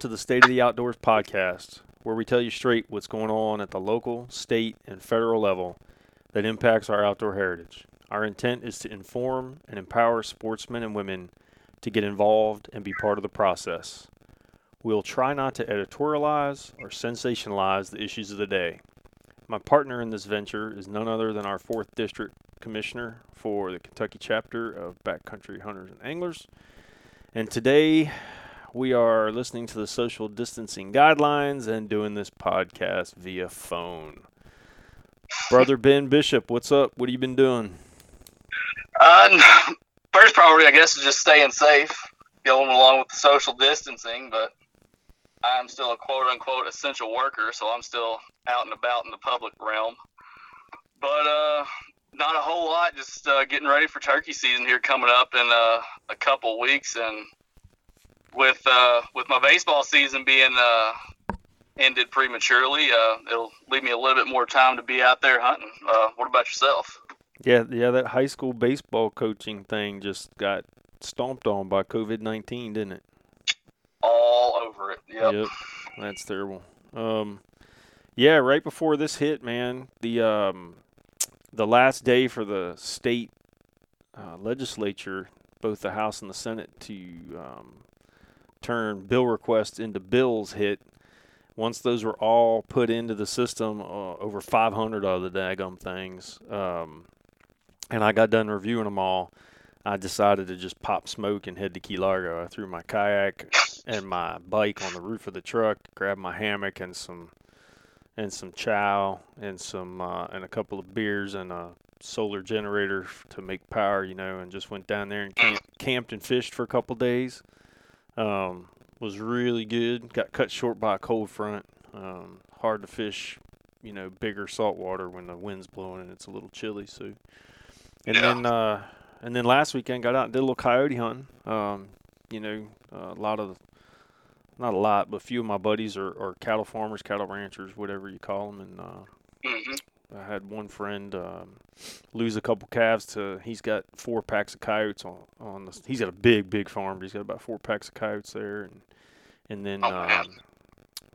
To the State of the Outdoors podcast, where we tell you straight what's going on at the local, state, and federal level that impacts our outdoor heritage. Our intent is to inform and empower sportsmen and women to get involved and be part of the process. We'll try not to editorialize or sensationalize the issues of the day. My partner in this venture is none other than our 4th District Commissioner for the Kentucky chapter of Backcountry Hunters and Anglers. And today we are listening to the social distancing guidelines and doing this podcast via phone. Brother Ben Bishop, what's up? What have you been doing? Uh, first priority, I guess, is just staying safe, going along with the social distancing. But I'm still a quote unquote essential worker, so I'm still out and about in the public realm. But uh, not a whole lot. Just uh, getting ready for turkey season here coming up in uh, a couple weeks, and with uh, with my baseball season being uh, ended prematurely, uh, it'll leave me a little bit more time to be out there hunting. Uh, what about yourself? Yeah, yeah, that high school baseball coaching thing just got stomped on by COVID nineteen, didn't it? All over it. Yep. Yep. That's terrible. Um, yeah, right before this hit, man, the um, the last day for the state uh, legislature, both the House and the Senate, to um, turn bill requests into bills hit. Once those were all put into the system, uh, over 500 of the daggum things, um, and I got done reviewing them all, I decided to just pop smoke and head to Key Largo. I threw my kayak and my bike on the roof of the truck, grabbed my hammock and some and some chow and some uh, and a couple of beers and a solar generator to make power, you know, and just went down there and camp, camped and fished for a couple days. Um, was really good. Got cut short by a cold front. Um, hard to fish, you know, bigger saltwater when the wind's blowing and it's a little chilly. So, and Yeah. then uh, and then last weekend got out and did a little coyote hunting. Um, you know, uh, a lot of not a lot, but a few of my buddies are, are cattle farmers, cattle ranchers, whatever you call them, and uh, hmm I had one friend um, lose a couple calves to. He's got four packs of coyotes on on the. He's got a big, big farm. But he's got about four packs of coyotes there, and and then Oh, um,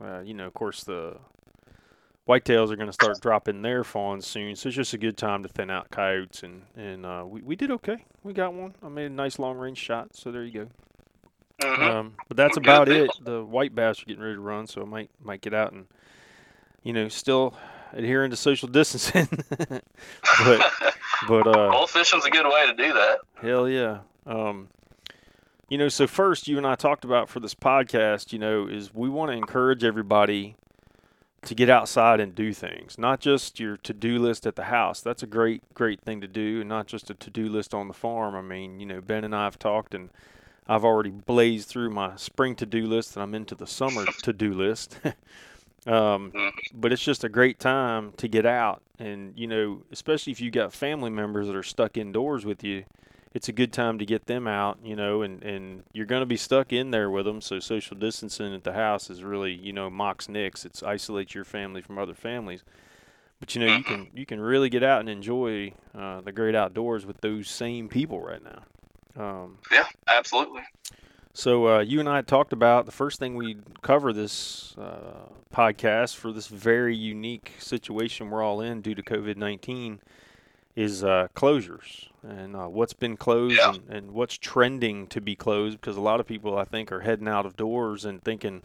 uh, you know, of course, the whitetails are going to start dropping their fawns soon. So it's just a good time to thin out coyotes, and and uh, we we did okay. We got one. I made a nice long range shot. So there you go. hmm Um, but that's about it. The white bass are getting ready to run, so I might might get out and you know still adhering to social distancing. but but uh, Bow fishing's a good way to do that. hell yeah. Um, you know, so first you and I talked about for this podcast, you know, is we want to encourage everybody to get outside and do things, not just your to-do list at the house. That's a great great thing to do, and not just a to-do list on the farm. I mean, you know, Ben and I have talked and I've already blazed through my spring to-do list and I'm into the summer to-do list. Um, Mhm. but it's just a great time to get out and you know, especially if you've got family members that are stuck indoors with you, it's a good time to get them out, you know, and, and you're going to be stuck in there with them. So social distancing at the house is really, you know, mocks nicks. It's isolates your family from other families. But you know, you can you can really get out and enjoy uh, the great outdoors with those same people right now. Um, Yeah, absolutely. So uh, you and I talked about the first thing we cover this uh, podcast for this very unique situation we're all in due to COVID nineteen is uh, closures and uh, what's been closed Yeah. and, and what's trending to be closed because a lot of people I think are heading out of doors and thinking,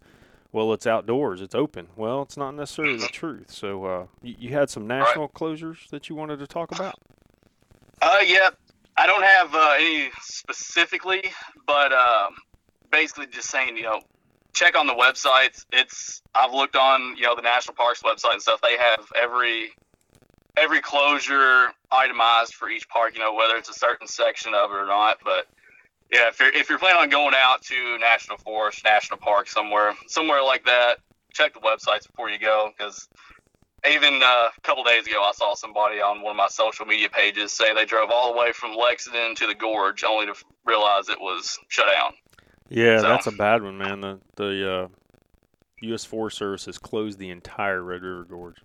well, it's outdoors, it's open. Well, it's not necessarily the truth. So uh, you, you had some national closures that you wanted to talk about. Uh, yeah, I don't have uh, any specifically, but um, basically just saying, you know, check on the websites. It's I've looked on, you know, the national parks website and stuff. They have every every closure itemized for each park. You know, whether it's a certain section of it or not. But yeah, if you're if you're planning on going out to national forest, national park somewhere, somewhere like that, check the websites before you go because even uh, a couple days ago, I saw somebody on one of my social media pages say they drove all the way from Lexington to the Gorge only to realize it was shut down. Yeah, So- that's a bad one, man. The the uh, U.S. Forest Service has closed the entire Red River Gorge.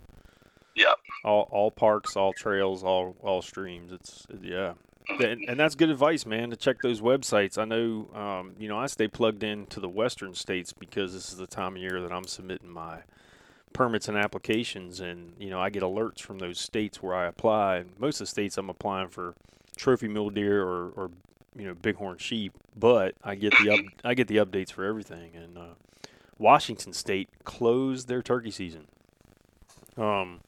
Yep. All all parks, all trails, all all streams. It's yeah, and, and that's good advice, man, to check those websites. I know, um, you know, I stay plugged in to the western states because this is the time of year that I'm submitting my permits and applications, and you know, I get alerts from those states where I apply. Most of the states I'm applying for trophy mule deer or, or you know bighorn sheep, but I get the up, I get the updates for everything. And uh, Washington State closed their turkey season. Um,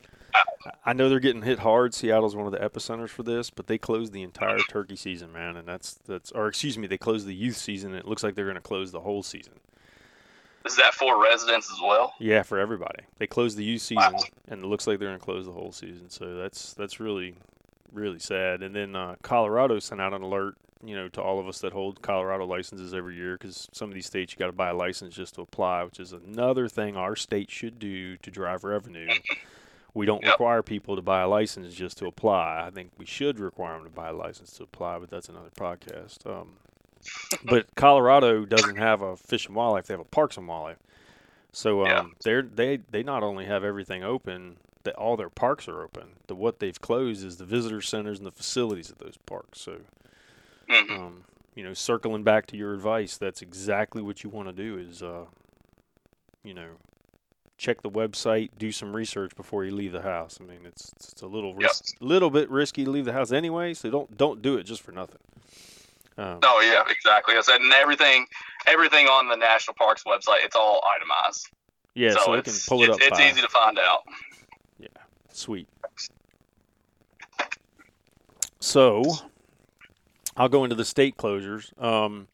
I know they're getting hit hard. Seattle's one of the epicenters for this, but they closed the entire turkey season, man, and that's that's or excuse me, they closed the youth season. And it looks like they're going to close the whole season. Is that for residents as well? Yeah, for everybody. They closed the youth season, Wow. and it looks like they're going to close the whole season. So that's that's really really sad. And then uh, Colorado sent out an alert, you know, to all of us that hold Colorado licenses every year, because some of these states you got to buy a license just to apply, which is another thing our state should do to drive revenue. We don't Yep. require people to buy a license just to apply. I think we should require them to buy a license to apply, but that's another podcast. Um, but Colorado doesn't have a fish and wildlife; they have a parks and wildlife. So um, Yeah. they're they they not only have everything open, that all their parks are open. The what they've closed is the visitor centers and the facilities at those parks. So Mhm. um, you know, circling back to your advice, that's exactly what you want to do. Is uh, you know, check the website, do some research before you leave the house. I mean, it's it's a little Yep. ris- little bit risky to leave the house anyway, so don't don't do it just for nothing. Um, Oh yeah, exactly. I said, and everything, everything on the national parks website, it's all itemized. yeah, so, they can it's, pull it up. It's by- easy to find out. Yeah, sweet. So, I'll go into the state closures. Um,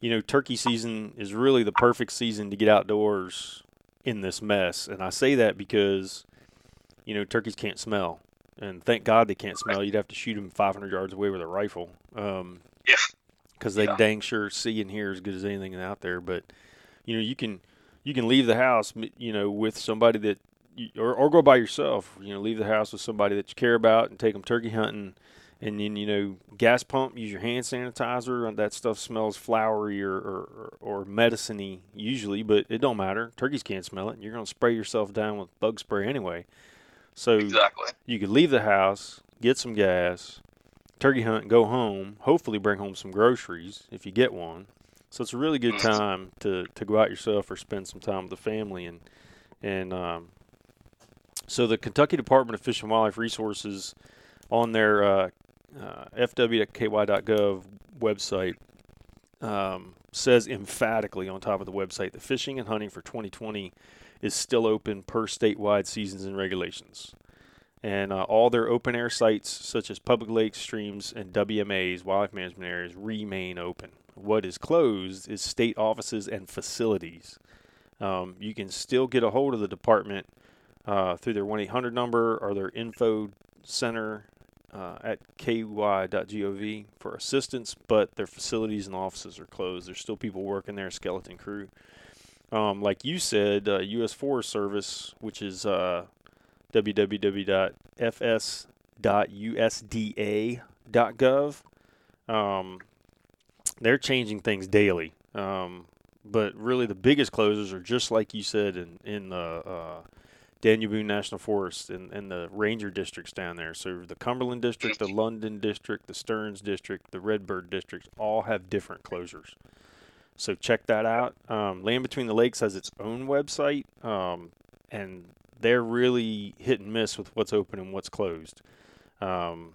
you know, turkey season is really the perfect season to get outdoors in this mess. And I say that because, you know, turkeys can't smell. And thank God they can't smell. You'd have to shoot them 500 yards away with a rifle. Um, Yeah. Because they Yeah. dang sure see and hear as good as anything out there. But, you know, you can you can leave the house, you know, with somebody that you, or, or go by yourself. You know, leave the house with somebody that you care about and take them turkey hunting. And then you know, gas pump. Use your hand sanitizer. and That stuff smells flowery or or, or medicine-y usually, but it don't matter. Turkeys can't smell it. You're gonna spray yourself down with bug spray anyway. So Exactly. you could leave the house, get some gas, turkey hunt, go home. Hopefully, bring home some groceries if you get one. So it's a really good Mhm. time to, to go out yourself or spend some time with the family and and um, so the Kentucky Department of Fish and Wildlife Resources on their uh, uh, fw.ky.gov website um, says emphatically on top of the website that fishing and hunting for 2020 is still open per statewide seasons and regulations. And uh, all their open air sites, such as public lakes, streams, and WMAs, wildlife management areas, remain open. What is closed is state offices and facilities. Um, you can still get a hold of the department uh, through their 1 800 number or their info center uh, at ky.gov for assistance, but their facilities and offices are closed. There's still people working there, skeleton crew. Um, like you said, uh, U.S. Forest Service, which is uh, www.fs.usda.gov, um, they're changing things daily. Um, but really, the biggest closures are just like you said in in the Daniel Boone National Forest and, and the ranger districts down there. So the Cumberland District, the London District, the Stearns District, the Redbird District all have different closures. So check that out. Um, Land Between the Lakes has its own website, um, and they're really hit and miss with what's open and what's closed. Um,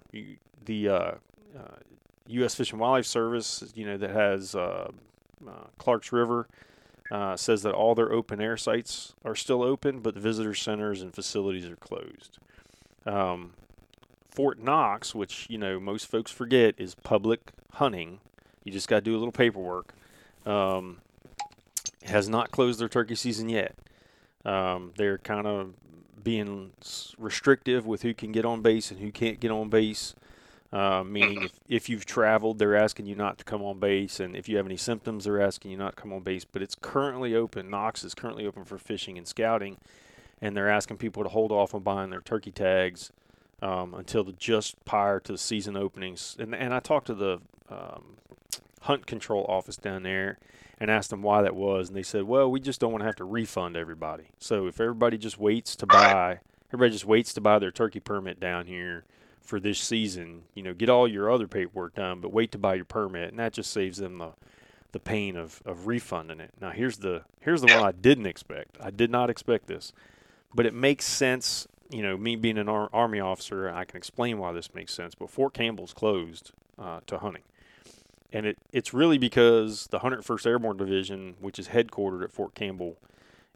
the uh, uh, U.S. Fish and Wildlife Service, you know, that has uh, uh, Clark's River, uh, says that all their open air sites are still open, but visitor centers and facilities are closed. Um, Fort Knox, which you know most folks forget, is public hunting. You just got to do a little paperwork. Um, has not closed their turkey season yet. Um, they're kind of being restrictive with who can get on base and who can't get on base. Uh, meaning, if, if you've traveled, they're asking you not to come on base, and if you have any symptoms, they're asking you not to come on base. But it's currently open. Knox is currently open for fishing and scouting, and they're asking people to hold off on buying their turkey tags um, until the just prior to the season openings. And and I talked to the um, hunt control office down there and asked them why that was, and they said, well, we just don't want to have to refund everybody. So if everybody just waits to buy, everybody just waits to buy their turkey permit down here for this season. You know, get all your other paperwork done, but wait to buy your permit, and that just saves them the the pain of, of refunding it. Now here's the here's the one I didn't expect. I did not expect this, but it makes sense. You know, me being an ar- army officer, I can explain why this makes sense. But Fort Campbell's closed uh, to hunting, and it it's really because the 101st Airborne Division, which is headquartered at Fort Campbell,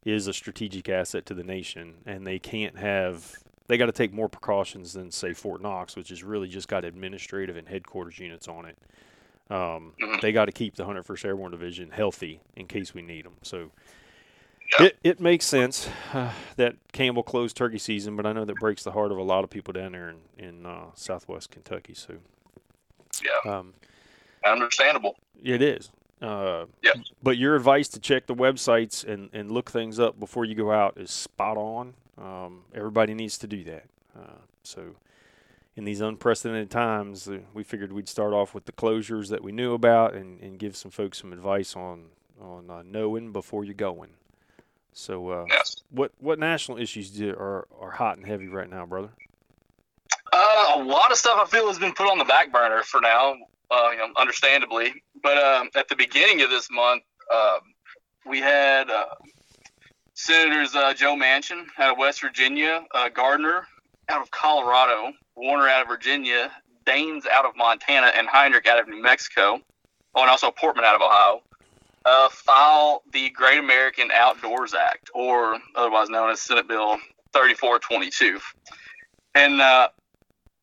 is a strategic asset to the nation, and they can't have they got to take more precautions than say Fort Knox, which has really just got administrative and headquarters units on it. Um, Mhm. They got to keep the 101st Airborne Division healthy in case we need them. So Yeah. it, it makes sense uh, that Campbell closed turkey season, but I know that breaks the heart of a lot of people down there in, in uh, southwest Kentucky. So Yeah, um, understandable. it is. Uh, Yeah. But your advice to check the websites and, and look things up before you go out is spot on. Um, everybody needs to do that. Uh, so, in these unprecedented times, uh, we figured we'd start off with the closures that we knew about and, and give some folks some advice on on uh, knowing before you're going. So, uh, Yes. what what national issues do, are are hot and heavy right now, brother? Uh, a lot of stuff I feel has been put on the back burner for now, uh, you know, understandably. But um, at the beginning of this month, uh, we had uh, Senators uh, Joe Manchin out of West Virginia, uh, Gardner out of Colorado, Warner out of Virginia, Daines out of Montana, and Heinrich out of New Mexico. Oh, and also Portman out of Ohio. Uh, file the Great American Outdoors Act, or otherwise known as Senate Bill 3422. And uh,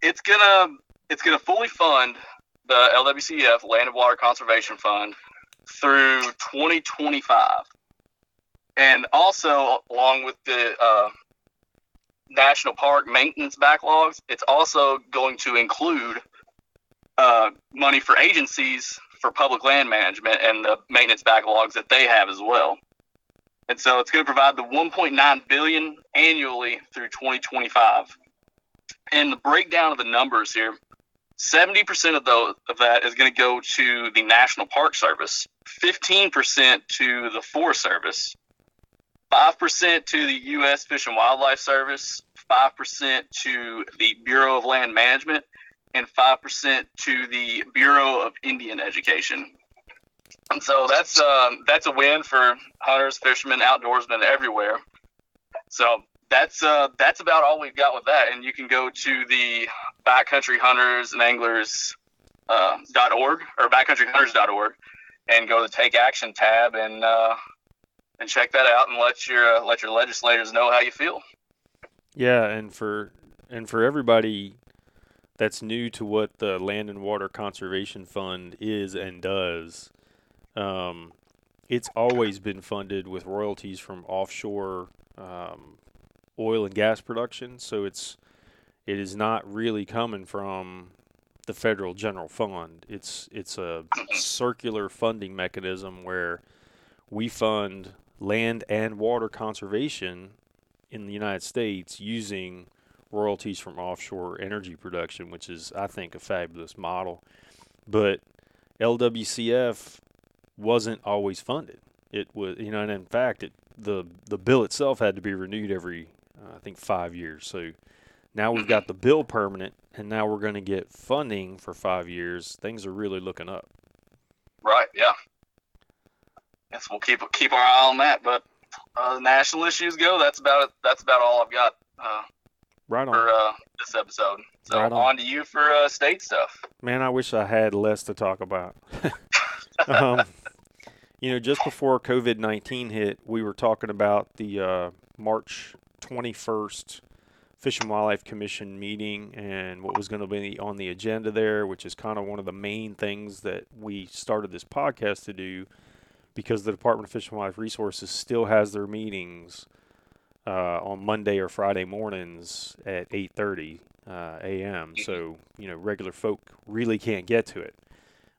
it's gonna it's gonna fully fund the LWCF Land and Water Conservation Fund through 2025, and also along with the uh, national park maintenance backlogs, it's also going to include uh, money for agencies for public land management and the maintenance backlogs that they have as well. And so it's going to provide the 1.9 billion annually through 2025 and the breakdown of the numbers here 70% of those of that is going to go to the national park service 15% to the forest service 5% to the u.s fish and wildlife service 5% to the bureau of land management and 5% to the bureau of indian education and so that's um, that's a win for hunters fishermen outdoorsmen everywhere so that's uh, that's about all we've got with that. And you can go to the Backcountry Hunters and Anglers uh, org or backcountryhunters.org and go to the Take Action tab and uh, and check that out and let your uh, let your legislators know how you feel. Yeah, and for and for everybody that's new to what the Land and Water Conservation Fund is and does, um, it's always been funded with royalties from offshore um, oil and gas production. So it's it is not really coming from the federal general fund. It's it's a circular funding mechanism where we fund land and water conservation in the United States using royalties from offshore energy production, which is, I think, a fabulous model. But LWCF wasn't always funded. It was, you know, and in fact, it, the the bill itself had to be renewed every, uh, I think, five years. So now we've got the bill permanent, and now we're going to get funding for five years. Things are really looking up. Right? Yeah. Yes, we'll keep keep our eye on that. But uh, national issues go. That's about it. That's about all I've got uh, Right on. for uh, this episode. So Right on. on to you for uh, state stuff. Man, I wish I had less to talk about. um, you know, just before COVID 19 hit, we were talking about the uh, March 21st Fish and Wildlife Commission meeting and what was going to be on the agenda there, which is kind of one of the main things that we started this podcast to do because the Department of Fish and Wildlife Resources still has their meetings uh, on Monday or Friday mornings at 8:30 uh, a.m. So you know regular folk really can't get to it.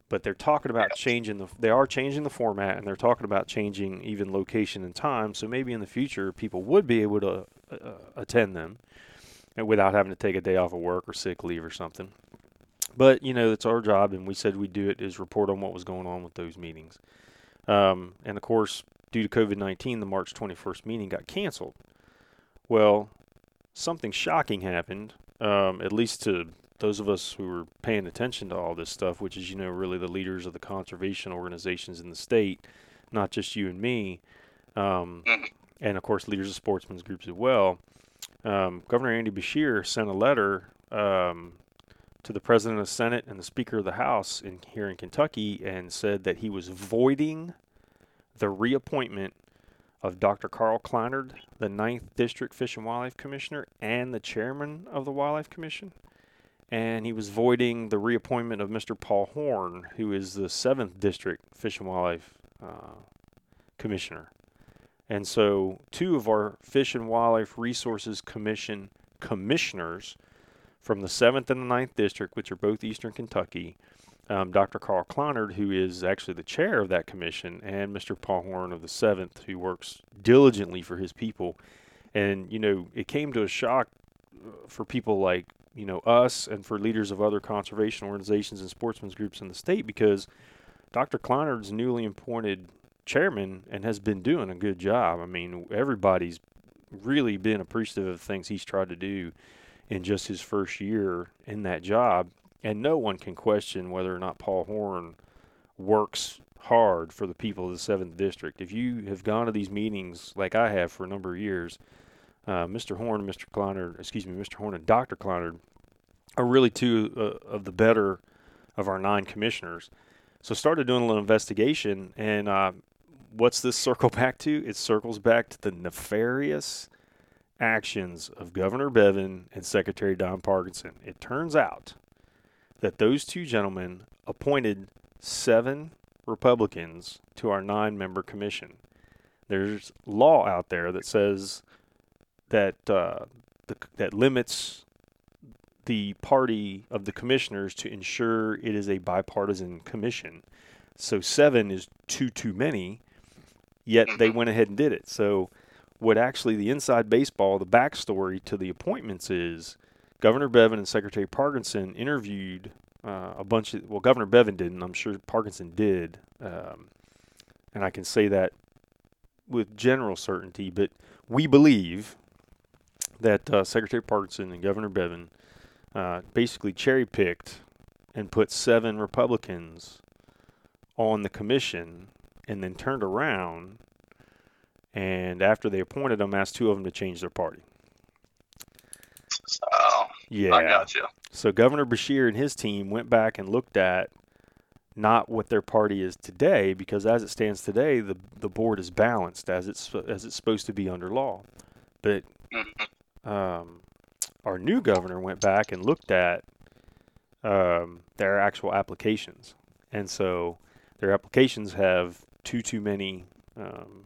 But they're talking about changing the. They are changing the format, and they're talking about changing even location and time. So maybe in the future, people would be able to uh, attend them uh, without having to take a day off of work or sick leave or something. But you know, it's our job, and we said we'd do it is report on what was going on with those meetings. Um, and of course, due to COVID 19, the March 21st meeting got canceled. Well, something shocking happened, um, at least to those of us who were paying attention to all this stuff, which is you know really the leaders of the conservation organizations in the state, not just you and me, um, Mhm. and of course leaders of sportsmen's groups as well. Um, Governor Andy Beshear sent a letter um, to the president of the Senate and the Speaker of the House in here in Kentucky and said that he was voiding the reappointment of Dr. Karl Clinard, the Ninth District Fish and Wildlife Commissioner and the chairman of the Wildlife Commission. And he was voiding the reappointment of Mr. Paul Horn, who is the Seventh District Fish and Wildlife uh, Commissioner. And so, two of our Fish and Wildlife Resources Commission commissioners from the 7th and the 9th District, which are both Eastern Kentucky, um, Dr. Karl Clinard, who is actually the chair of that commission, and Mr. Paul Horn of the 7th, who works diligently for his people. And, you know, it came to a shock uh, for people like, you know, us and for leaders of other conservation organizations and sportsmen's groups in the state because Dr. Clinard's newly appointed chairman and has been doing a good job. I mean, everybody's really been appreciative of the things he's tried to do in just his first year in that job. And no one can question whether or not Paul Horn works hard for the people of the seventh district. If you have gone to these meetings like I have for a number of years, uh, Mr. Horn Mr. Kleiner, excuse me, Mr. Horn and Dr. Kleiner are really two uh, of the better of our nine commissioners. So started doing a little investigation, and uh, what's this circle back to? It circles back to the nefarious actions of Governor Bevin and Secretary Don Parkinson. It turns out that those two gentlemen appointed seven Republicans to our nine member commission. There's law out there that says that uh, the, that limits the party of the commissioners to ensure it is a bipartisan commission. So seven is too too many, yet they went ahead and did it. So what actually the inside baseball, the backstory to the appointments is Governor Bevin and Secretary Parkinson interviewed uh, a bunch of, well, Governor Bevin didn't, I'm sure Parkinson did. Um, and I can say that with general certainty, but we believe that uh, Secretary Parkinson and Governor Bevin uh, basically cherry picked and put seven Republicans on the commission and then turned around and after they appointed them, asked two of them to change their party. So Yeah. I got you. So Governor Beshear and his team went back and looked at not what their party is today, because as it stands today, the the board is balanced as it's as it's supposed to be under law. But Mhm. um, our new governor went back and looked at um, their actual applications, and so their applications have too too many um,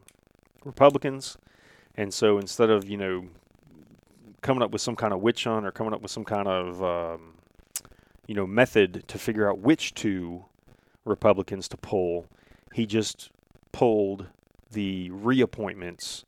Republicans, and so instead of you know coming up with some kind of witch hunt or coming up with some kind of um, you know method to figure out which two Republicans to pull, he just pulled the reappointments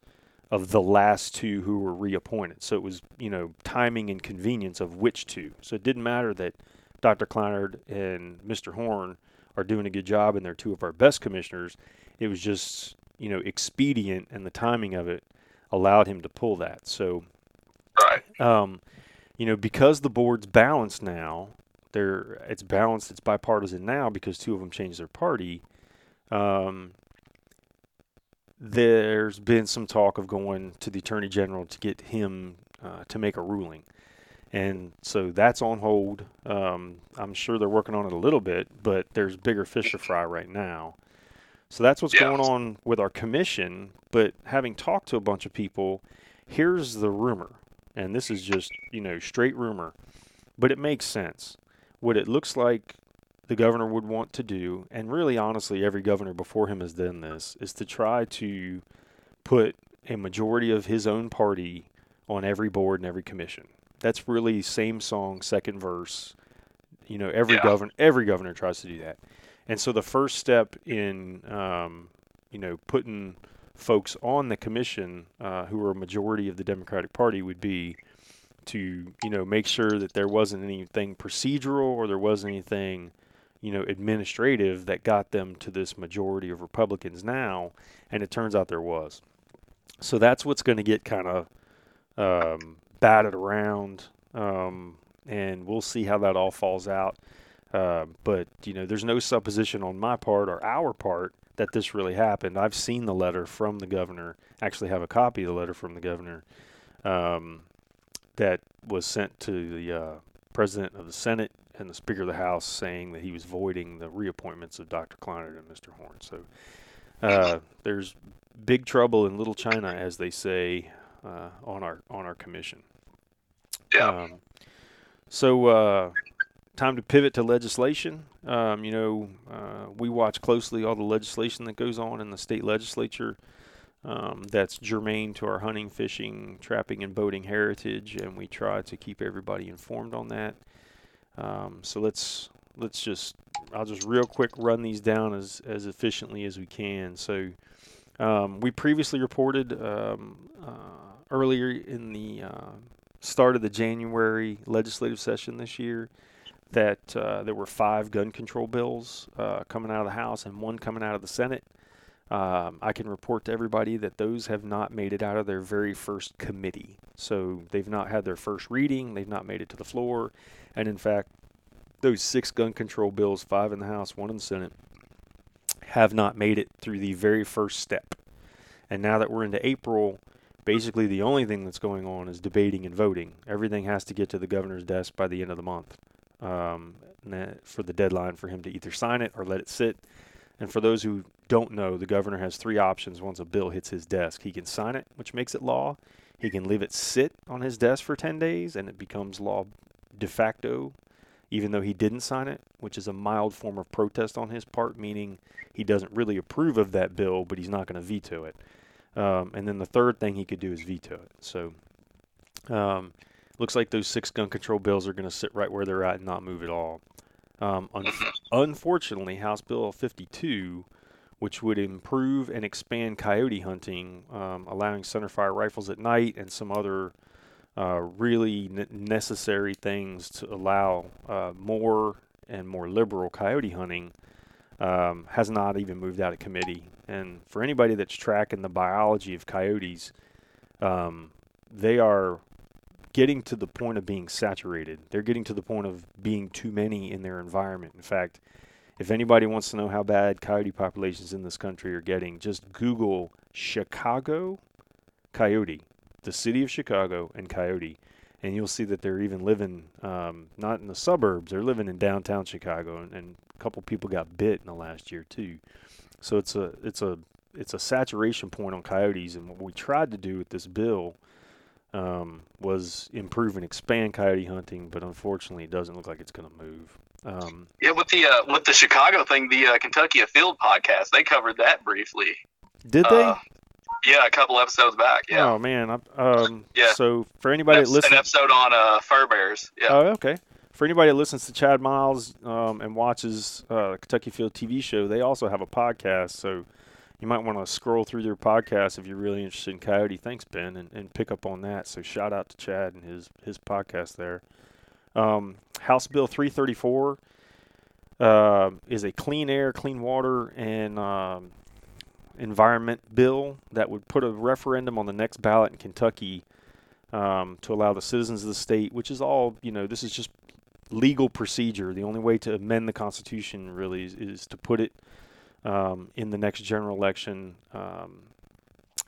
of the last two who were reappointed. So it was you know timing and convenience of which two. So it didn't matter that Dr. Clinard and Mr. Horn are doing a good job and they're two of our best commissioners. It was just you know expedient and the timing of it allowed him to pull that. So Right. um, you know, because the board's balanced now, they're it's balanced, it's bipartisan now because two of them changed their party. Um, there's been some talk of going to the attorney general to get him uh, to make a ruling, and so that's on hold. Um, I'm sure they're working on it a little bit, but there's bigger fish to fry right now. So that's what's Yeah. going on with our commission. But having talked to a bunch of people, here's the rumor and this is just you know straight rumor, but it makes sense. What it looks like the governor would want to do, and really honestly, every governor before him has done this, is to try to put a majority of his own party on every board and every commission. That's really same song, second verse. You know, every Yeah. governor every governor tries to do that, and so the first step in um, you know putting folks on the commission uh, who are a majority of the Democratic Party would be to you know make sure that there wasn't anything procedural or there wasn't anything you know administrative that got them to this majority of Republicans now, and it turns out there was. So that's what's going to get kind of um, batted around. Um, and we'll see how that all falls out. Uh, but you know, there's no supposition on my part or our part that this really happened. I've seen the letter from the governor. Actually, have a copy of the letter from the governor um, that was sent to the uh, president of the Senate and the Speaker of the House, saying that he was voiding the reappointments of Dr. Clinard and Mr. Horn. So uh, there's big trouble in Little China, as they say, uh, on our on our commission. Yeah. Um, so uh, time to pivot to legislation. Um, you know, uh, we watch closely all the legislation that goes on in the state legislature. Um, that's germane to our hunting, fishing, trapping, and boating heritage, and we try to keep everybody informed on that. Um, so let's let's just I'll just real quick run these down as as efficiently as we can. So um, we previously reported um, uh, earlier in the uh, start of the January legislative session this year that uh, there were five gun control bills uh, coming out of the House and one coming out of the Senate. Um, I can report to everybody that those have not made it out of their very first committee. So they've not had their first reading, they've not made it to the floor, and in fact, those six gun control bills, five in the House, one in the Senate, have not made it through the very first step. And now that we're into April, basically the only thing that's going on is debating and voting. Everything has to get to the governor's desk by the end of the month um, for the deadline for him to either sign it or let it sit. And for those who don't know, the governor has three options once a bill hits his desk. He can sign it, which makes it law. He can leave it sit on his desk for 10 days and it becomes law de facto even though he didn't sign it, which is a mild form of protest on his part, meaning he doesn't really approve of that bill, but he's not going to veto it. Um, and then the third thing he could do is veto it. So, um, looks like those six gun control bills are going to sit right where they're at and not move at all. Um, un- unfortunately, House Bill 52, which would improve and expand coyote hunting, um, allowing centerfire rifles at night and some other uh, really necessary things to allow uh, more and more liberal coyote hunting um, has not even moved out of committee. And for anybody that's tracking the biology of coyotes, um, they are getting to the point of being saturated. They're getting to the point of being too many in their environment. In fact, if anybody wants to know how bad coyote populations in this country are getting, just Google Chicago coyote the city of Chicago and Coyote, and you'll see that they're even living um, not in the suburbs; they're living in downtown Chicago, and, and a couple people got bit in the last year too. So it's a it's a it's a saturation point on coyotes, and what we tried to do with this bill um, was improve and expand coyote hunting, but unfortunately, it doesn't look like it's going to move. Um, yeah, with the uh, with the Chicago thing, the uh, Kentucky Afield podcast, they covered that briefly. Did they? Uh, yeah, a couple episodes back. Yeah. Oh man. Um, yeah. So for anybody that listens, an episode on uh, fur bears. Yeah. Oh, okay. For anybody that listens to Chad Miles um, and watches uh, Kentucky Afield TV show, they also have a podcast. So you might want to scroll through their podcast if you're really interested in coyote. Thanks, Ben, and, and pick up on that. So shout out to Chad and his his podcast there. Um, House Bill 334 uh, is a clean air, clean water, and um, environment bill that would put a referendum on the next ballot in Kentucky um, to allow the citizens of the state, which is all, you know, this is just legal procedure. The only way to amend the Constitution really is, is to put it um, in the next general election um,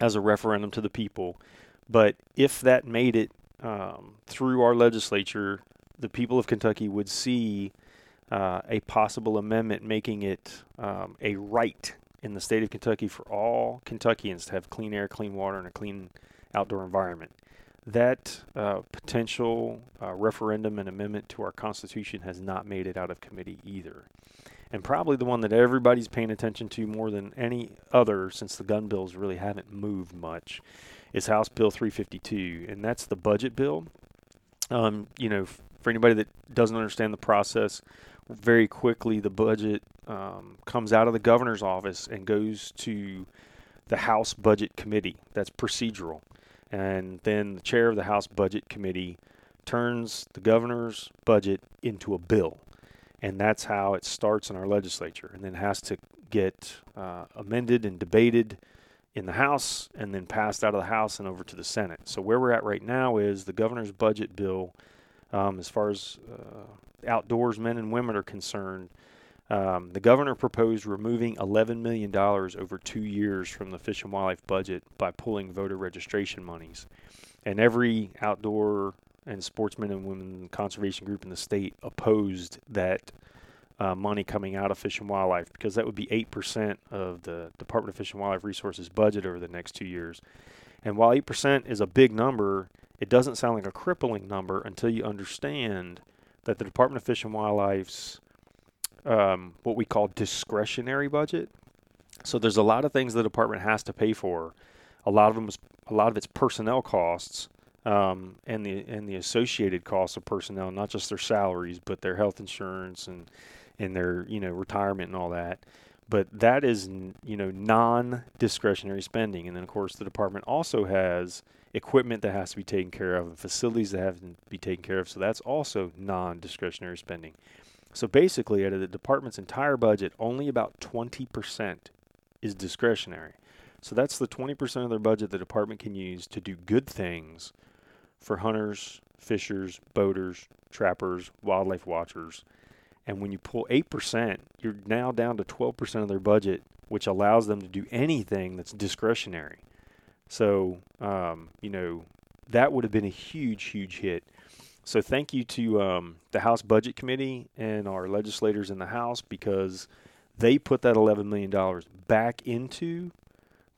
as a referendum to the people. But if that made it um, through our legislature, the people of Kentucky would see uh, a possible amendment making it um, a right in the state of Kentucky for all Kentuckians to have clean air, clean water, and a clean outdoor environment. That uh, potential uh, referendum and amendment to our Constitution has not made it out of committee either. And probably the one that everybody's paying attention to more than any other, since the gun bills really haven't moved much, is House Bill 352, and that's the budget bill. Um, you know, for anybody that doesn't understand the process, very quickly the budget um, comes out of the governor's office and goes to the House Budget Committee. That's procedural. And then the chair of the House Budget Committee turns the governor's budget into a bill. And that's how it starts in our legislature and then has to get uh, amended and debated in the House and then passed out of the House and over to the Senate. So where we're at right now is the governor's budget bill Um, as far as uh, outdoors men and women are concerned, um, the governor proposed removing $11 million over two years from the Fish and Wildlife budget by pulling voter registration monies. And every outdoor and sportsmen and women conservation group in the state opposed that uh, money coming out of Fish and Wildlife because that would be 8% of the Department of Fish and Wildlife Resources budget over the next two years. And while 8% is a big number, it doesn't sound like a crippling number until you understand that the Department of Fish and Wildlife's um, what we call discretionary budget. So there's a lot of things the department has to pay for. A lot of them is a lot of its personnel costs um, and the and the associated costs of personnel, not just their salaries, but their health insurance and and their you know retirement and all that. But that is you know non-discretionary spending, and then of course the department also has equipment that has to be taken care of and facilities that have to be taken care of. So that's also non-discretionary spending. So basically, out of the department's entire budget, only about 20% is discretionary. So that's the 20% of their budget the department can use to do good things for hunters, fishers, boaters, trappers, wildlife watchers. And when you pull 8%, you're now down to 12% of their budget, which allows them to do anything that's discretionary. So, um, you know, that would have been a huge, huge hit. So, thank you to um, the House Budget Committee and our legislators in the House because they put that $11 million back into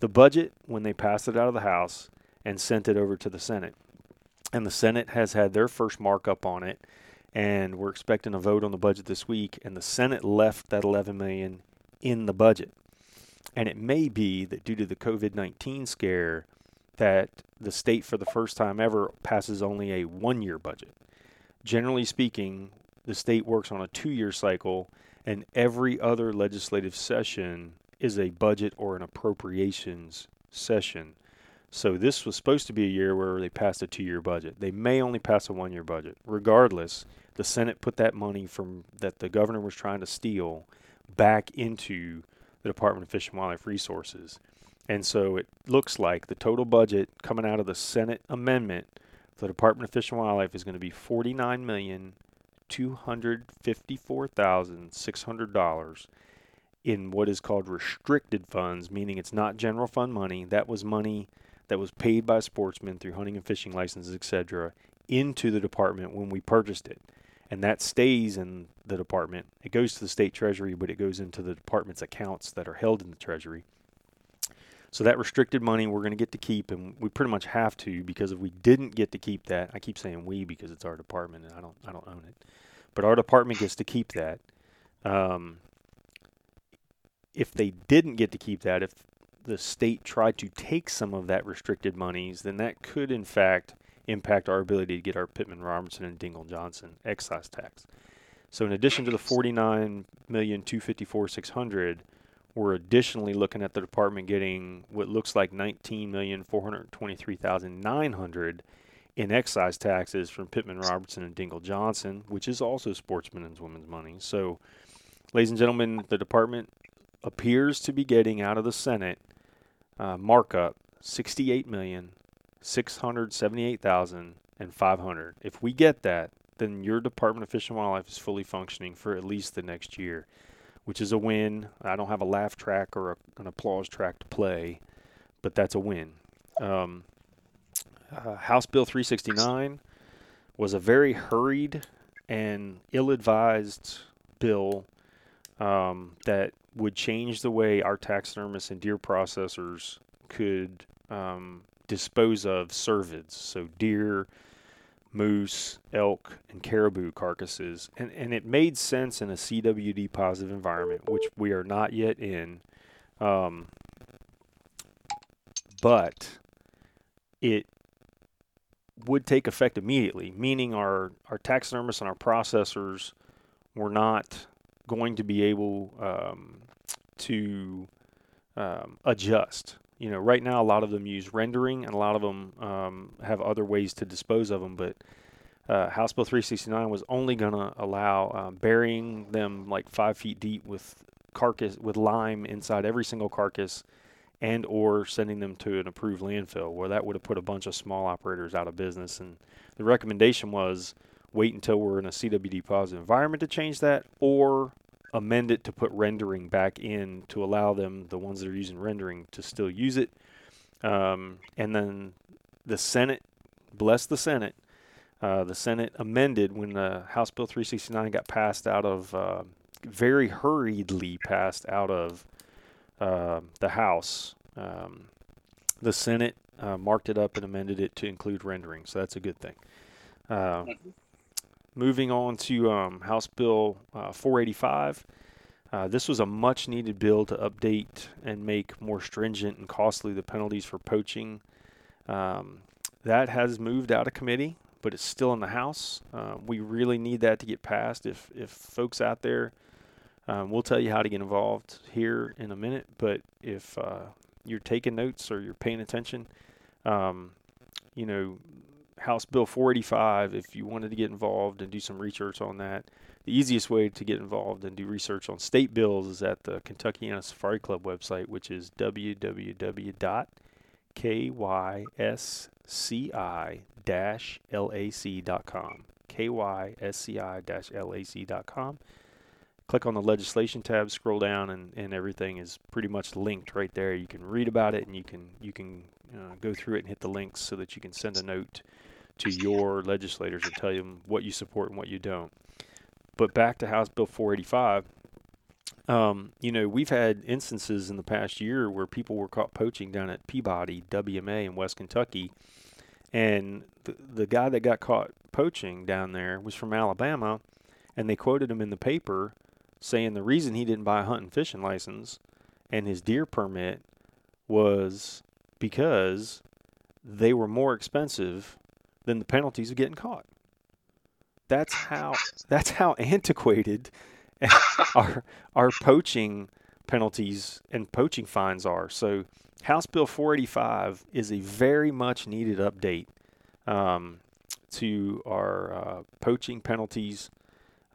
the budget when they passed it out of the House and sent it over to the Senate. And the Senate has had their first markup on it, and we're expecting a vote on the budget this week. And the Senate left that 11 million in the budget. And it may be that due to the COVID 19 scare, that the state for the first time ever passes only a one year budget. Generally speaking, the state works on a two year cycle, and every other legislative session is a budget or an appropriations session. So this was supposed to be a year where they passed a two year budget. They may only pass a one year budget. Regardless, the Senate put that money from that the governor was trying to steal back into the Department of Fish and Wildlife Resources. And so it looks like the total budget coming out of the Senate amendment for the Department of Fish and Wildlife is going to be forty-nine million two hundred fifty-four thousand six hundred dollars in what is called restricted funds, meaning it's not general fund money. That was money that was paid by sportsmen through hunting and fishing licenses, etc., into the department when we purchased it and that stays in the department. It goes to the state treasury, but it goes into the department's accounts that are held in the treasury. So that restricted money we're going to get to keep, and we pretty much have to because if we didn't get to keep that, I keep saying we because it's our department and I don't I don't own it, but our department gets to keep that. Um, if they didn't get to keep that, if the state tried to take some of that restricted monies, then that could in fact impact our ability to get our Pittman Robertson and Dingell Johnson excise tax. So in addition to the 49 million 254 600, we're additionally looking at the department getting what looks like 19 million 423,900 in excise taxes from Pittman Robertson and Dingell Johnson, which is also sportsmen and women's money. So, ladies and gentlemen, the department appears to be getting out of the Senate uh, markup 68 million six hundred seventy-eight thousand and five hundred. If we get that, then your Department of Fish and Wildlife is fully functioning for at least the next year, which is a win. I don't have a laugh track or a, an applause track to play, but that's a win. Um, uh, House Bill 369 was a very hurried and ill-advised bill um, that would change the way our taxidermists and deer processors could um, dispose of cervids, so deer, moose, elk, and caribou carcasses. And, and it made sense in a CWD positive environment, which we are not yet in. Um, but it would take effect immediately, meaning our, our taxidermists and our processors were not going to be able um, to um, adjust you know, right now a lot of them use rendering, and a lot of them um, have other ways to dispose of them. But uh, House Bill 369 was only going to allow um, burying them like five feet deep with carcass with lime inside every single carcass, and or sending them to an approved landfill, where that would have put a bunch of small operators out of business. And the recommendation was wait until we're in a CWD positive environment to change that, or amend it to put rendering back in to allow them, the ones that are using rendering, to still use it. Um, and then the Senate, bless the Senate, uh, the Senate amended when uh, House Bill 369 got passed out of, uh, very hurriedly passed out of uh, the House. Um, the Senate uh, marked it up and amended it to include rendering, so that's a good thing. Uh, moving on to um, House Bill 485. this was a much needed bill to update and make more stringent and costly the penalties for poaching. Um, that has moved out of committee but it's still in the House. Uh, we really need that to get passed. If if folks out there, um, we'll tell you how to get involved here in a minute. But if uh, you're taking notes or you're paying attention, um, you know, House Bill 485. If you wanted to get involved and do some research on that, the easiest way to get involved and do research on state bills is at the Kentuckiana Safari Club website, which is www.kysci lac.com. kysci-lac.com. Click on the legislation tab, scroll down, and, and everything is pretty much linked right there. You can read about it, and you can you can uh, go through it and hit the links so that you can send a note to your legislators and tell them what you support and what you don't. But back to House Bill 485. Um, you know, we've had instances in the past year where people were caught poaching down at Peabody WMA in West Kentucky and the, the guy that got caught poaching down there was from Alabama, and they quoted him in the paper saying the reason he didn't buy a hunting and fishing license and his deer permit was because they were more expensive than the penalties of getting caught. That's how that's how antiquated our our poaching penalties and poaching fines are. So House Bill 485 is a very much needed update um, to our uh, poaching penalties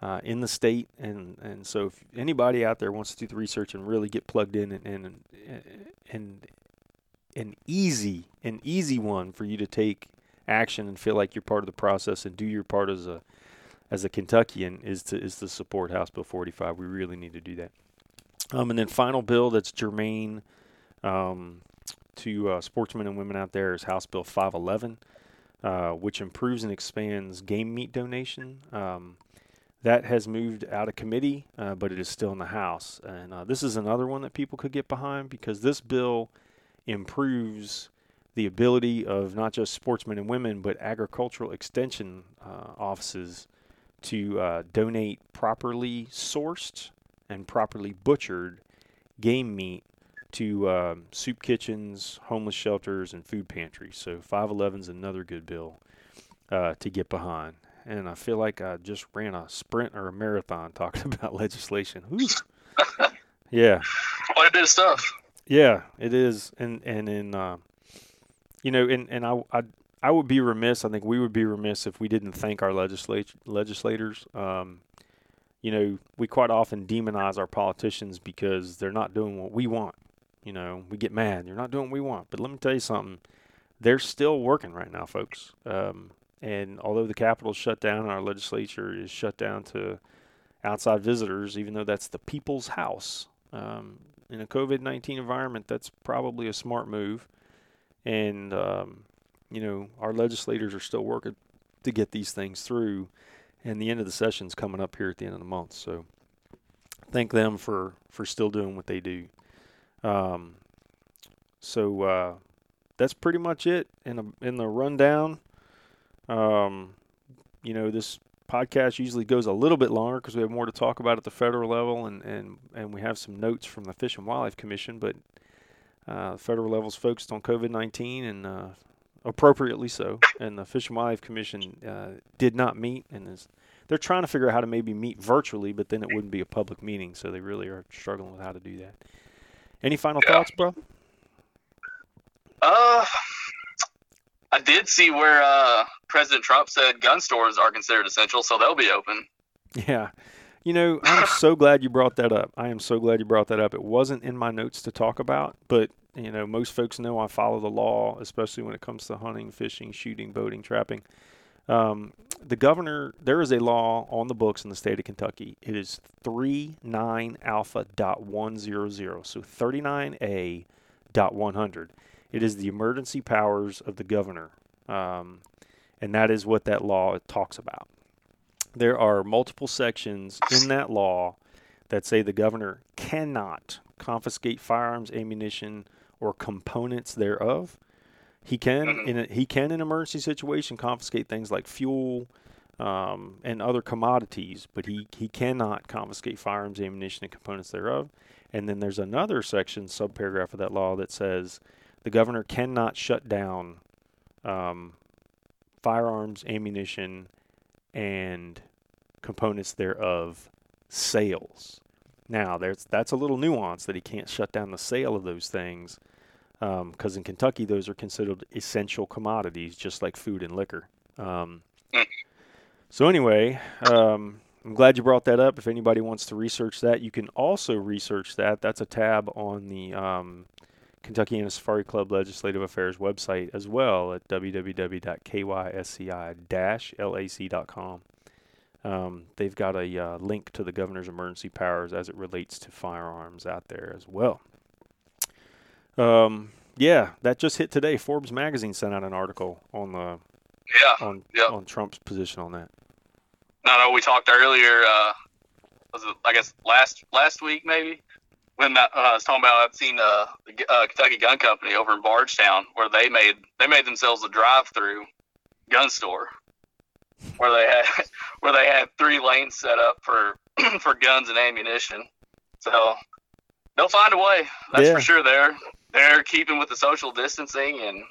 uh, in the state. And, and so, if anybody out there wants to do the research and really get plugged in and, and, and an easy, an easy one for you to take action and feel like you're part of the process and do your part as a as a Kentuckian is to is to support House Bill 45. We really need to do that. Um, and then final bill that's germane um, to uh, sportsmen and women out there is House Bill 511, uh, which improves and expands game meat donation. Um, that has moved out of committee, uh, but it is still in the House. And uh, this is another one that people could get behind because this bill improves the ability of not just sportsmen and women, but agricultural extension uh, offices to uh, donate properly sourced and properly butchered game meat to uh, soup kitchens, homeless shelters, and food pantries. So 511 is another good bill uh, to get behind. And I feel like I just ran a sprint or a marathon talking about legislation. yeah. Quite a bit of stuff. Yeah, it is. And and in uh, you know, and and I, I I would be remiss. I think we would be remiss if we didn't thank our legislat- legislators. Um, you know, we quite often demonize our politicians because they're not doing what we want. You know, we get mad. You're not doing what we want. But let me tell you something. They're still working right now, folks. Um, and although the Capitol's shut down and our legislature is shut down to outside visitors, even though that's the people's house, um, in a COVID 19 environment, that's probably a smart move. And, um, you know, our legislators are still working to get these things through. And the end of the session's coming up here at the end of the month. So thank them for, for still doing what they do. Um, so uh, that's pretty much it in a, in the rundown. Um, you know, this podcast usually goes a little bit longer because we have more to talk about at the federal level, and and and we have some notes from the Fish and Wildlife Commission. But uh, the federal level is focused on COVID nineteen, and uh, appropriately so. And the Fish and Wildlife Commission uh, did not meet, and is they're trying to figure out how to maybe meet virtually, but then it wouldn't be a public meeting. So they really are struggling with how to do that. Any final yeah. thoughts, bro? Uh, I did see where uh, President Trump said gun stores are considered essential, so they'll be open. Yeah. You know, I'm so glad you brought that up. I am so glad you brought that up. It wasn't in my notes to talk about, but you know, most folks know I follow the law, especially when it comes to hunting, fishing, shooting, boating, trapping. Um, the governor, there is a law on the books in the state of Kentucky. It is 39 alpha dot 100, so 39A dot 100. It is the emergency powers of the governor, um, and that is what that law talks about. There are multiple sections in that law that say the governor cannot confiscate firearms, ammunition, or components thereof. He can in a, he can in an emergency situation confiscate things like fuel um, and other commodities, but he, he cannot confiscate firearms, ammunition, and components thereof. And then there's another section, subparagraph of that law that says the governor cannot shut down um, firearms, ammunition, and components thereof sales. Now, there's that's a little nuance that he can't shut down the sale of those things because um, in Kentucky those are considered essential commodities, just like food and liquor. Um, so anyway, um, I'm glad you brought that up. If anybody wants to research that, you can also research that. That's a tab on the um, Kentucky and Safari Club Legislative Affairs website as well at www.kysci-lac.com. Um, they've got a uh, link to the governor's emergency powers as it relates to firearms out there as well. Um, yeah, that just hit today. Forbes magazine sent out an article on the yeah on yep. on Trump's position on that. I know we talked earlier. Uh, was it I guess last last week maybe when uh, I was talking about I've seen uh, the uh, Kentucky Gun Company over in Bardstown where they made they made themselves a drive-through gun store where they had where they had three lanes set up for for guns and ammunition. So they'll find a way. That's Yeah. for sure. They're they're keeping with the social distancing and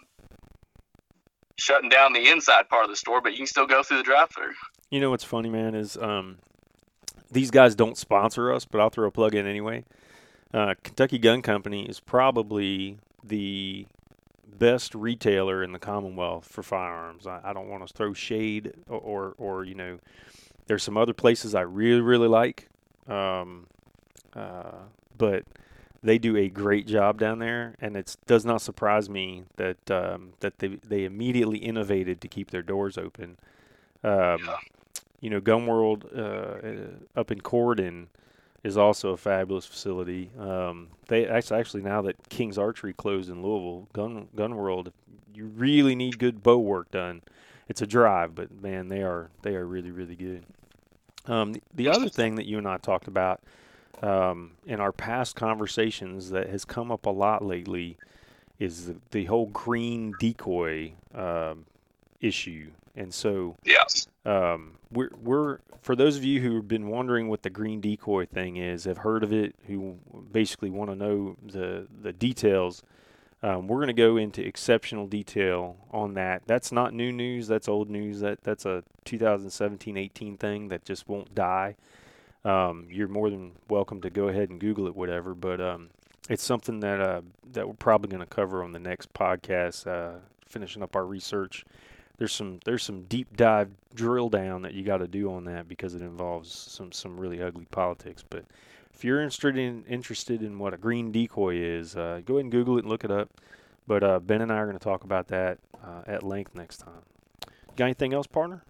shutting down the inside part of the store, but you can still go through the drive-through. You know what's funny, man, is um, these guys don't sponsor us, but I'll throw a plug in anyway. Uh, Kentucky Gun Company is probably the best retailer in the Commonwealth for firearms. I, I don't want to throw shade or, or, or, you know, there's some other places I really, really like, um, uh, but they do a great job down there, and it does not surprise me that um, that they they immediately innovated to keep their doors open. Um, Yeah. you know, Gun World uh, uh, up in Corden is also a fabulous facility. Um, they actually, actually now that King's Archery closed in Louisville, Gun Gun World, you really need good bow work done. It's a drive, but man, they are they are really really good. Um, the, the other thing that you and I talked about um, in our past conversations that has come up a lot lately is the, the whole green decoy um, issue, and so Yeah. Um, we're we're for those of you who have been wondering what the green decoy thing is, have heard of it, who basically want to know the the details. Um, we're going to go into exceptional detail on that. That's not new news. That's old news. That that's a 2017-18 thing that just won't die. Um, you're more than welcome to go ahead and Google it, whatever. But um, it's something that uh, that we're probably going to cover on the next podcast. Uh, finishing up our research there's some there's some deep dive drill down that you got to do on that because it involves some some really ugly politics. But if you're interested in interested in what a green decoy is, uh, go ahead and Google it and look it up. But uh, Ben and I are going to talk about that uh, at length next time. Got anything else, partner?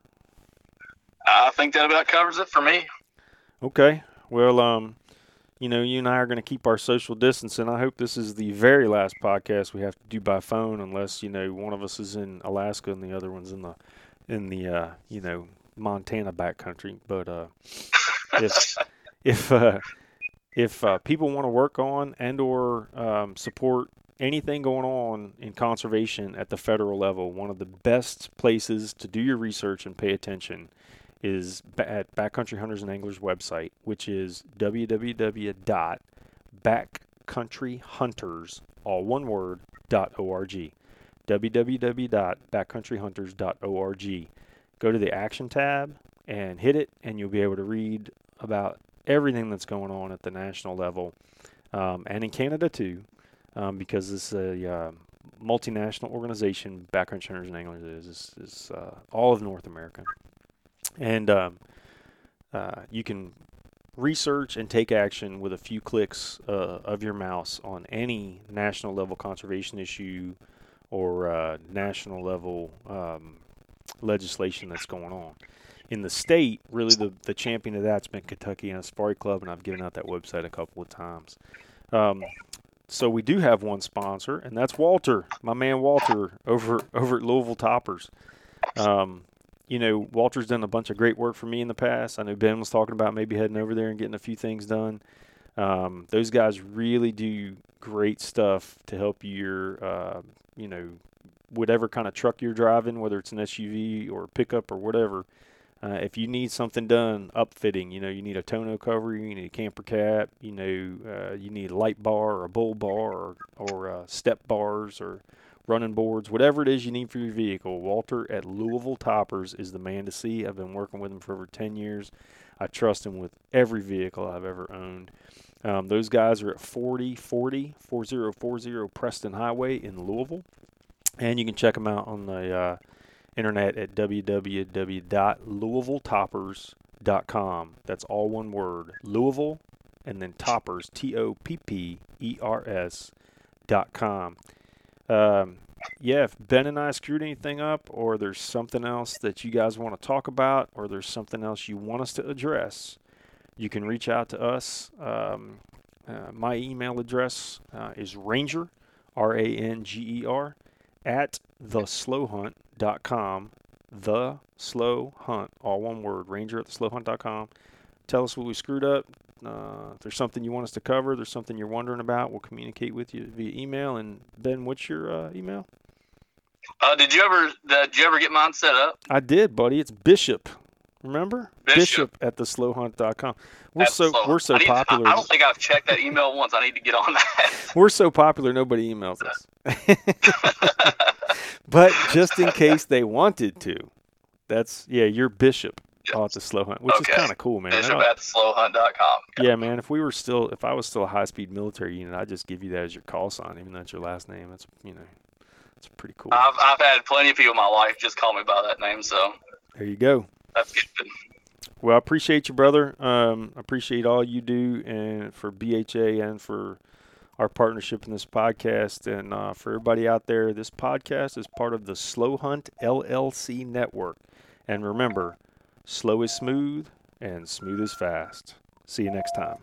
I think that about covers it for me. Okay. Well, um, you know, you and I are going to keep our social distance, and I hope this is the very last podcast we have to do by phone, unless you know one of us is in Alaska and the other one's in the in the uh, you know Montana backcountry. But uh, if if uh, if uh, people want to work on and or um, support anything going on in conservation at the federal level, one of the best places to do your research and pay attention is at Backcountry Hunters and Anglers website, which is www.backcountryhunters, all one word, dot .org. www.backcountryhunters.org. Go to the action tab and hit it, and you'll be able to read about everything that's going on at the national level um, and in Canada too, um, because this is a uh, multinational organization. Backcountry Hunters and Anglers is is, is uh, all of North America and um, uh, you can research and take action with a few clicks uh, of your mouse on any national level conservation issue or uh, national level um, legislation that's going on. In the state, really the, the champion of that's been Kentucky and a Safari Club, and I've given out that website a couple of times. Um, so we do have one sponsor, and that's Walter, my man Walter over over at Louisville Toppers. Um, you know, Walter's done a bunch of great work for me in the past. I know Ben was talking about maybe heading over there and getting a few things done. Um, those guys really do great stuff to help your, uh, you know, whatever kind of truck you're driving, whether it's an SUV or pickup or whatever. Uh, if you need something done, upfitting, you know, you need a tonneau cover, you need a camper cap, you know, uh, you need a light bar or a bull bar or, or uh, step bars or running boards, whatever it is you need for your vehicle. Walter at Louisville Toppers is the man to see. I've been working with him for over 10 years. I trust him with every vehicle I've ever owned. Um, those guys are at 4040 4040 Preston Highway in Louisville. And you can check them out on the uh, internet at www.louisvilletoppers.com. That's all one word. Louisville and then toppers, T O P P E R S dot com. Um, yeah, if Ben and I screwed anything up, or there's something else that you guys want to talk about, or there's something else you want us to address, you can reach out to us. Um, uh, my email address uh, is ranger, R A N G E R, at theslowhunt.com. The Slow Hunt, all one word, ranger at theslowhunt.com. Tell us what we screwed up. Uh, if there's something you want us to cover, there's something you're wondering about, we'll communicate with you via email. And Ben, what's your uh, email? Uh, did you ever uh, did you ever get mine set up? I did, buddy. It's Bishop. Remember? Bishop. at theslowhunt.com. We're At so Slow- we're so I need- I- popular. I, don't think I've checked that email once. I need to get on that. We're so popular nobody emails us. but just in case they wanted to, that's yeah, you're Bishop out the slow hunt, which Okay. is kind of cool, man. Bishop at slowhunt.com. yeah, man. If we were still, if I was still a high speed military unit, I'd just give you that as your call sign, even though it's your last name. That's you know, it's pretty cool. I've, I've had plenty of people in my life just call me by that name, so there you go. that's good. Well, I appreciate you, brother. Um, appreciate all you do and for BHA and for our partnership in this podcast. And uh, for everybody out there, this podcast is part of the Slow Hunt LLC network. And remember, slow is smooth and smooth is fast. See you next time.